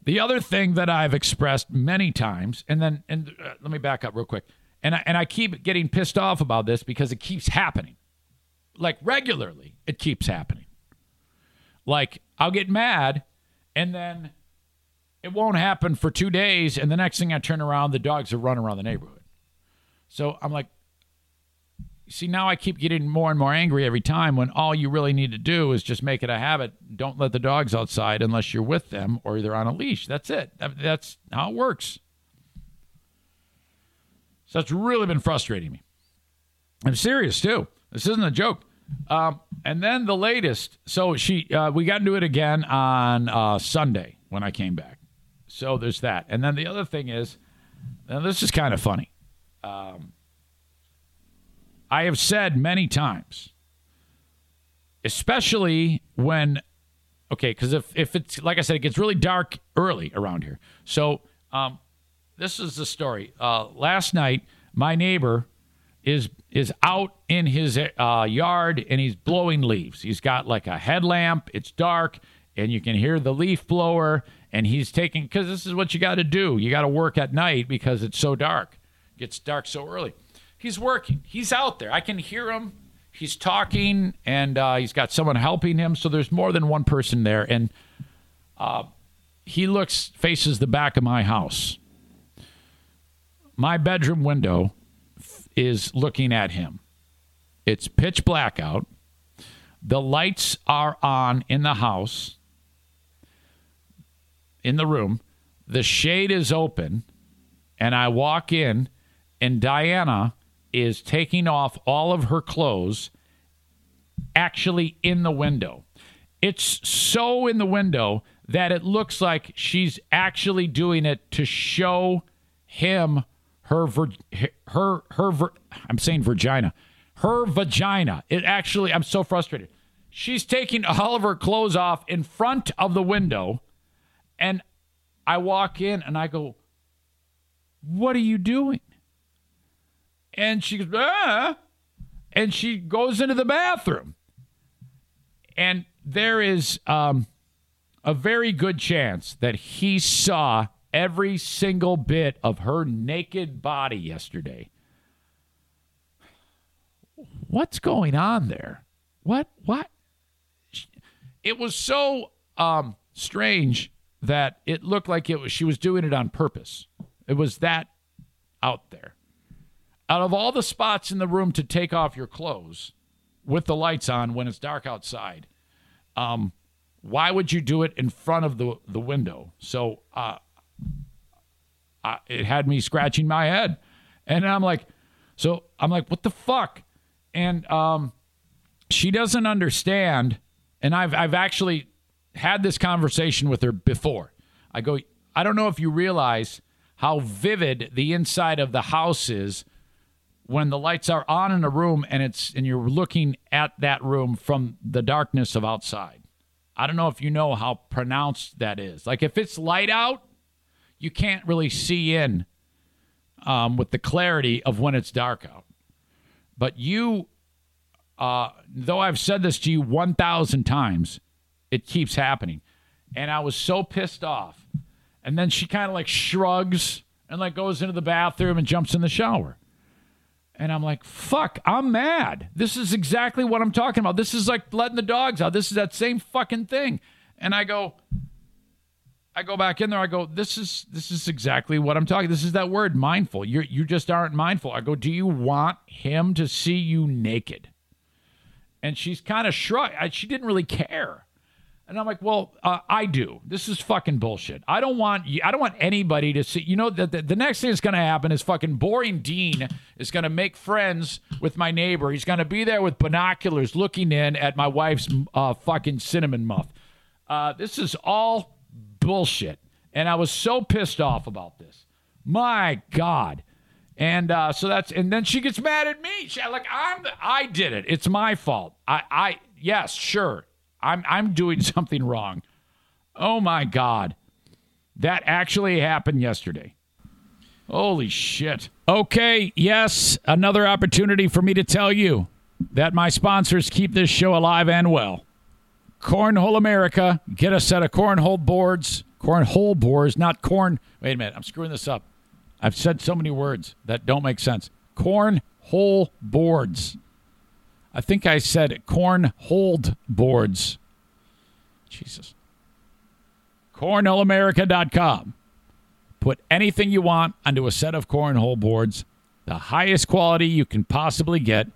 The other thing that I've expressed many times, and then and uh, let me back up real quick, and I, and I keep getting pissed off about this because it keeps happening, like regularly. It keeps happening. Like I'll get mad, and then it won't happen for two days, and the next thing I turn around, the dogs are running around the neighborhood. So I'm like, see, now I keep getting more and more angry every time when all you really need to do is just make it a habit. Don't let the dogs outside unless you're with them or they're on a leash. That's it. That's how it works. So that's really been frustrating me. I'm serious too. This isn't a joke. Um, and then the latest. So she, uh, we got into it again on uh, Sunday when I came back. So there's that. And then the other thing is, now this is kind of funny. Um, I have said many times, especially when, okay, because if, if it's, like I said, it gets really dark early around here. So um, this is the story. Uh, last night, my neighbor is is out in his uh, yard and he's blowing leaves. He's got like a headlamp. It's dark and you can hear the leaf blower. And he's taking because this is what you got to do. You got to work at night because it's so dark gets dark so early. He's working. He's out there. I can hear him. He's talking, and uh, he's got someone helping him. So there's more than one person there. And uh, he looks, faces the back of my house. My bedroom window is looking at him. It's pitch black out. The lights are on in the house, in the room. The shade is open, and I walk in and Diana is taking off all of her clothes actually in the window. It's so in the window that it looks like she's actually doing it to show him her her her, I'm saying vagina. Her vagina. It actually I'm so frustrated. She's taking all of her clothes off in front of the window and I walk in and I go, "What are you doing?" And she goes, ah, and she goes into the bathroom. And there is um, a very good chance that he saw every single bit of her naked body yesterday. What's going on there? What? What? It was so um, strange that it looked like it was she was doing it on purpose. It was that out there. Out of all the spots in the room to take off your clothes with the lights on when it's dark outside, um, why would you do it in front of the the window? So uh, I, it had me scratching my head, and I'm like, so I'm like, what the fuck? And um, she doesn't understand. And I've I've actually had this conversation with her before. I go, I don't know if you realize how vivid the inside of the house is when the lights are on in a room and it's and you're looking at that room from the darkness of outside. I don't know if you know how pronounced that is. Like if it's light out, you can't really see in um, with the clarity of when it's dark out. But you, uh, though I've said this to you 1,000 times, it keeps happening. And I was so pissed off. And then she kind of like shrugs and like goes into the bathroom and jumps in the shower. And I'm like, fuck, I'm mad. This is exactly what I'm talking about. This is like letting the dogs out. This is that same fucking thing. And I go, I go back in there. I go, this is this is exactly what I'm talking. This is that word, mindful. You you just aren't mindful. I go, do you want him to see you naked? And she's kind of shrugged. She didn't really care. And I'm like, well, uh, I do. This is fucking bullshit. I don't want you, I don't want anybody to see. You know, the, the, the next thing that's going to happen is fucking boring Dean is going to make friends with my neighbor. He's going to be there with binoculars looking in at my wife's uh, fucking cinnamon muff. Uh, this is all bullshit. And I was so pissed off about this. My God. And uh, so that's and then she gets mad at me. She, like I'm I did it. It's my fault. I I yes, sure. I'm I'm doing something wrong. Oh my God. That actually happened yesterday. Holy shit. Okay, yes, another opportunity for me to tell you that my sponsors keep this show alive and well. Cornhole America, get a set of cornhole boards, cornhole boards, not corn. Wait a minute, I'm screwing this up. I've said so many words that don't make sense. Cornhole boards. I think I said corn hold boards. Jesus. CornholeAmerica.com. Put anything you want onto a set of cornhole boards, the highest quality you can possibly get.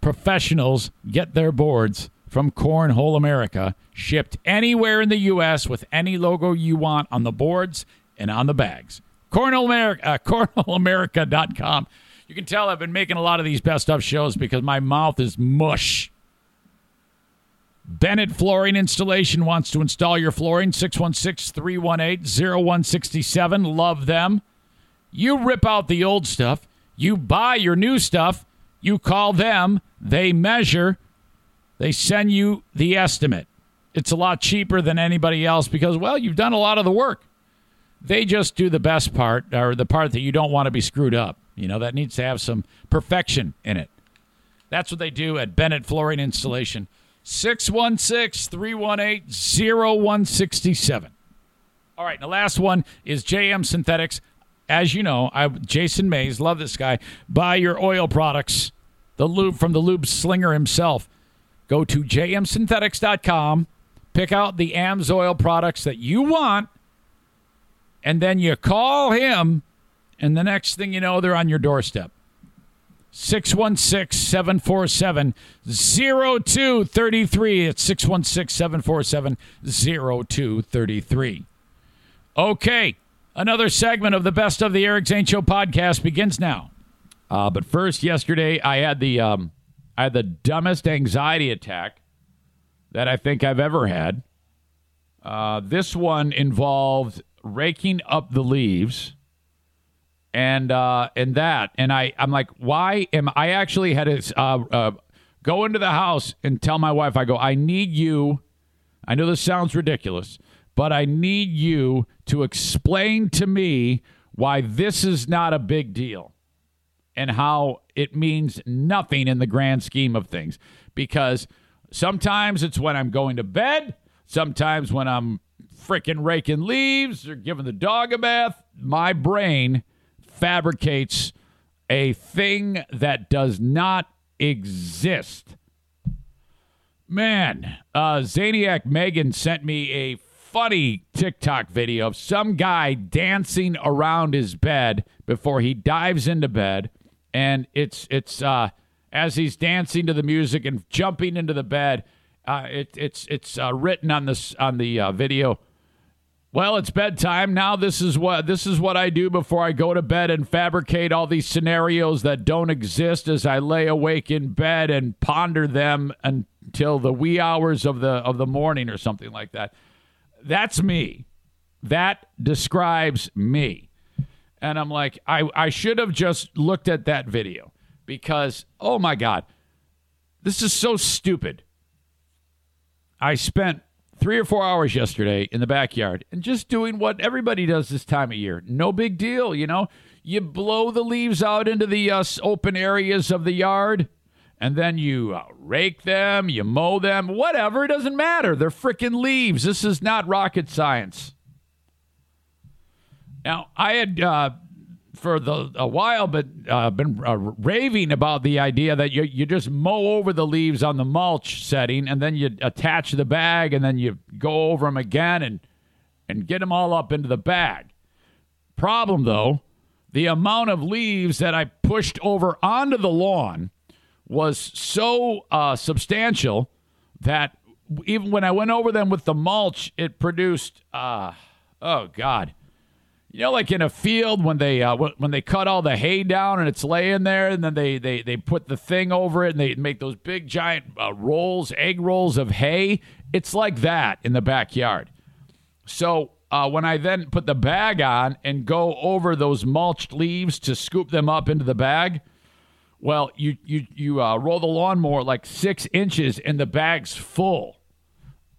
Professionals get their boards from Cornhole America, shipped anywhere in the U.S. with any logo you want on the boards and on the bags. Cornhole America, uh, CornholeAmerica.com. You can tell I've been making a lot of these best of shows because my mouth is mush. Bennett Flooring Installation wants to install your flooring. 616 318 0167. Love them. You rip out the old stuff, you buy your new stuff, you call them, they measure, they send you the estimate. It's a lot cheaper than anybody else because, well, you've done a lot of the work. They just do the best part, or the part that you don't want to be screwed up. You know, that needs to have some perfection in it. That's what they do at Bennett Flooring Installation. 616 318 0167. All right, the last one is JM Synthetics. As you know, I Jason Mays, love this guy. Buy your oil products, the lube from the lube slinger himself. Go to jmsynthetics.com, pick out the AMSOIL products that you want, and then you call him, and the next thing you know, they're on your doorstep. 616 747 0233. It's 616 747 0233. Okay, another segment of the Best of the Eric Zane Show podcast begins now. Uh, but first, yesterday I had the um, I had the dumbest anxiety attack that I think I've ever had. Uh, this one involved raking up the leaves and uh, and that, and I I'm like, why am I actually had to uh, uh, go into the house and tell my wife, I go, I need you. I know this sounds ridiculous, but I need you to explain to me why this is not a big deal and how it means nothing in the grand scheme of things. Because sometimes it's when I'm going to bed, sometimes when I'm freaking raking leaves. They're giving the dog a bath. My brain fabricates a thing that does not exist. Man, uh, Zaniac Megan sent me a funny TikTok video of some guy dancing around his bed before he dives into bed, and it's it's uh, as he's dancing to the music and jumping into the bed. Uh, it, it's it's uh, written on this on the uh, video. Well, it's bedtime now. This is what this is what I do before I go to bed and fabricate all these scenarios that don't exist as I lay awake in bed and ponder them until the wee hours of the of the morning or something like that. That's me. That describes me. And I'm like, I, I should have just looked at that video because, oh my God, this is so stupid. I spent three or four hours yesterday in the backyard and just doing what everybody does this time of year. No big deal, you know. You blow the leaves out into the uh, open areas of the yard and then you uh, rake them, you mow them, whatever. It doesn't matter. They're freaking leaves. This is not rocket science. Now, I had uh, for the a while, but uh, been uh, raving about the idea that you you just mow over the leaves on the mulch setting, and then you attach the bag, and then you go over them again, and and get them all up into the bag. Problem though, the amount of leaves that I pushed over onto the lawn was so uh, substantial that even when I went over them with the mulch, it produced, uh, oh God, you know, like in a field when they uh, when they cut all the hay down and it's laying there, and then they they they put the thing over it and they make those big giant uh, rolls, egg rolls of hay. It's like that in the backyard. So uh, when I then put the bag on and go over those mulched leaves to scoop them up into the bag, well, you you you uh, roll the lawnmower like six inches and the bag's full,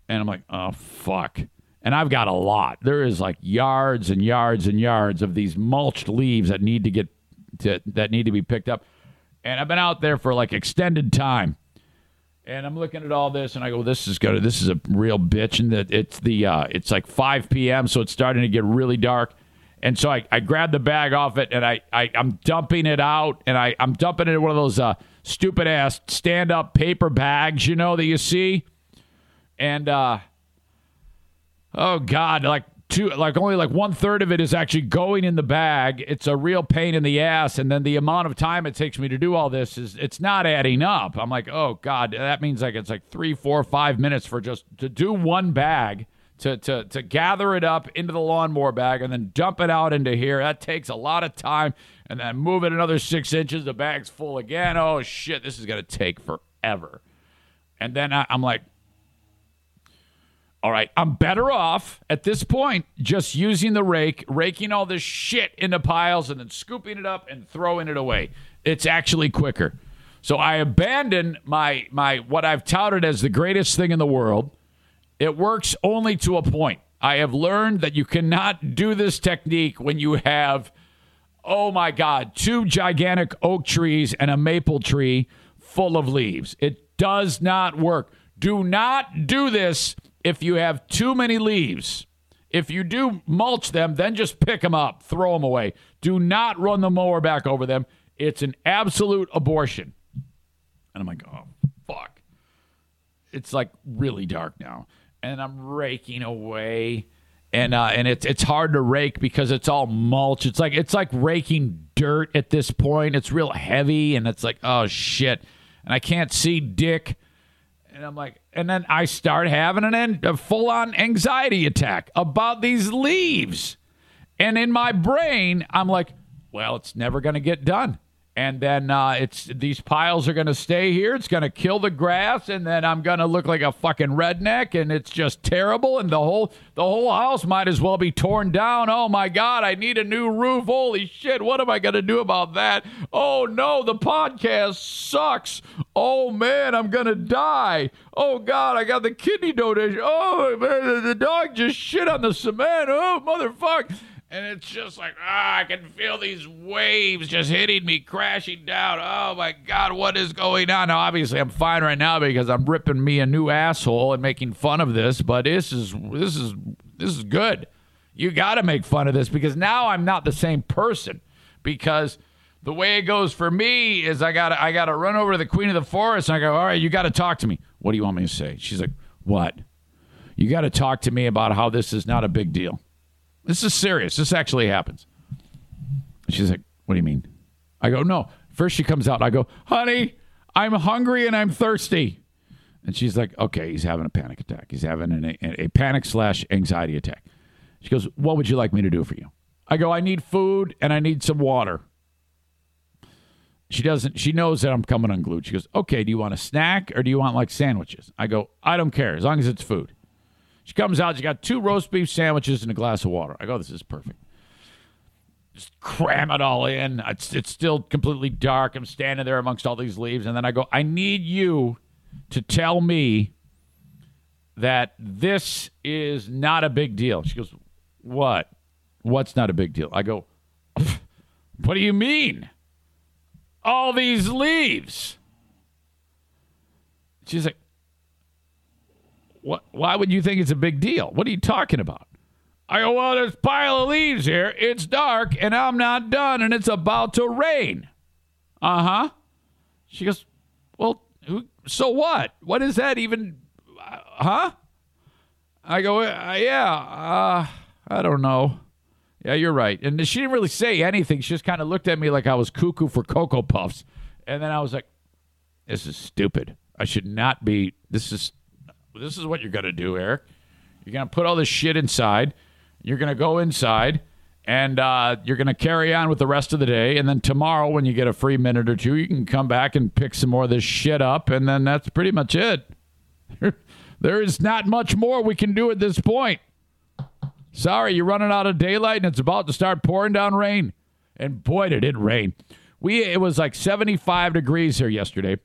and I'm like, oh fuck and I've got a lot. There is like yards and yards and yards of these mulched leaves that need to get to, that need to be picked up. And I've been out there for like extended time. And I'm looking at all this and I go, this is good. This is a real bitch. And that it's the uh, it's like 5 p.m. So it's starting to get really dark. And so I, I grab the bag off it and I, I I'm dumping it out and I, I'm dumping it in one of those uh, stupid ass stand up paper bags, you know, that you see. And uh oh god, like two, like only like one third of it is actually going in the bag. It's a real pain in the ass, and then the amount of time it takes me to do all this is it's not adding up. I'm like, oh god, that means like it's like three, four, five minutes for just to do one bag. To, to, to gather it up into the lawnmower bag and then dump it out into here. That takes a lot of time. And then move it another six inches. The bag's full again. Oh, shit. This is going to take forever. And then I, I'm like, all right, I'm better off at this point just using the rake, raking all this shit into piles and then scooping it up and throwing it away. It's actually quicker. So I abandon my my what I've touted as the greatest thing in the world. It works only to a point. I have learned that you cannot do this technique when you have oh my god, two gigantic oak trees and a maple tree full of leaves. It does not work. Do not do this if you have too many leaves, if you do mulch them, then just pick them up, throw them away. Do not run the mower back over them. It's an absolute abortion. And I'm like, oh, fuck. It's like really dark now. And I'm raking away. And uh, and it's it's hard to rake because it's all mulch. It's like it's like raking dirt at this point. It's real heavy and it's like, oh shit. And I can't see dick and I'm like, and then I start having an end, a full on anxiety attack about these leaves. And in my brain, I'm like, well, it's never going to get done and then uh, it's these piles are going to stay here. It's going to kill the grass, and then I'm going to look like a fucking redneck, and it's just terrible. And the whole the whole house might as well be torn down. Oh my god, I need a new roof. Holy shit, what am I going to do about that? Oh no, the podcast sucks. Oh man, I'm going to die. Oh god, I got the kidney donation. Oh man, the dog just shit on the cement. Oh motherfucker and it's just like ah, I can feel these waves just hitting me, crashing down. Oh my God, what is going on? Now, obviously, I'm fine right now because I'm ripping me a new asshole and making fun of this. But this is this is this is good. You got to make fun of this because now I'm not the same person because the way it goes for me is I got I got to run over to the queen of the forest and I go, "All right, you got to talk to me. What do you want me to say?" She's like, "What?" You got to talk to me about how this is not a big deal. This is serious. This actually happens. She's like, What do you mean? I go, No. First she comes out. I go, Honey, I'm hungry and I'm thirsty. And she's like, Okay, he's having a panic attack. He's having an, a, a panic slash anxiety attack. She goes, What would you like me to do for you? I go, I need food and I need some water. She doesn't, she knows that I'm coming unglued. She goes, Okay, do you want a snack or do you want like sandwiches? I go, I don't care as long as it's food. She comes out, she got two roast beef sandwiches and a glass of water. I go, This is perfect just cram it all in. It's, it's still completely dark. I'm standing there amongst all these leaves. And then I go, I need you to tell me that this is not a big deal. She goes, What? What's not a big deal? I go, What do you mean? All these leaves. She's like, what, why would you think it's a big deal? What are you talking about? I go, well, there's pile of leaves here. It's dark, and I'm not done, and it's about to rain. Uh huh. She goes, well, so what? What is that even? Uh, huh? I go, uh, yeah, uh, I don't know. Yeah, you're right. And she didn't really say anything. She just kind of looked at me like I was cuckoo for Cocoa Puffs. And then I was like, this is stupid. I should not be. This is this is what you're going to do, Eric. You're going to put all this shit inside. You're going to go inside and uh, you're going to carry on with the rest of the day. And then tomorrow, when you get a free minute or two, you can come back and pick some more of this shit up. And then that's pretty much it. there is not much more we can do at this point. Sorry, you're running out of daylight and it's about to start pouring down rain. And boy, did it rain. We it was like 75 degrees here yesterday.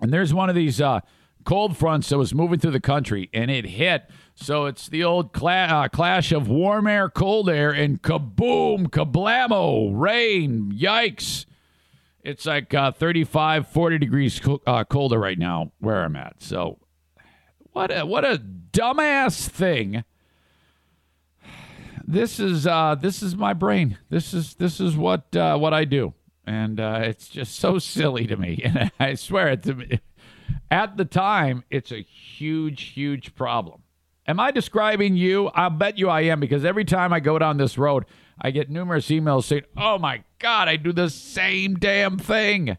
And there's one of these uh, cold fronts that was moving through the country and it hit so it's the old cla- uh, clash of warm air, cold air, and kaboom, kablamo, rain, yikes. It's like uh, 35, 40 degrees co- uh, colder right now where I'm at. So what a, what a dumbass thing. This is uh, this is my brain. This is this is what uh, what I do, and uh, it's just so silly to me. And I swear, at the, at the time, it's a huge, huge problem. Am I describing you? I'll bet you I am because every time I go down this road, I get numerous emails saying, oh my God, I do the same damn thing.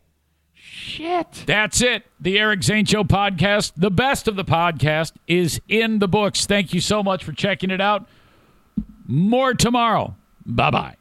Shit. That's it. The Eric Zane Show podcast, the best of the podcast, is in the books. Thank you so much for checking it out. More tomorrow. Bye bye.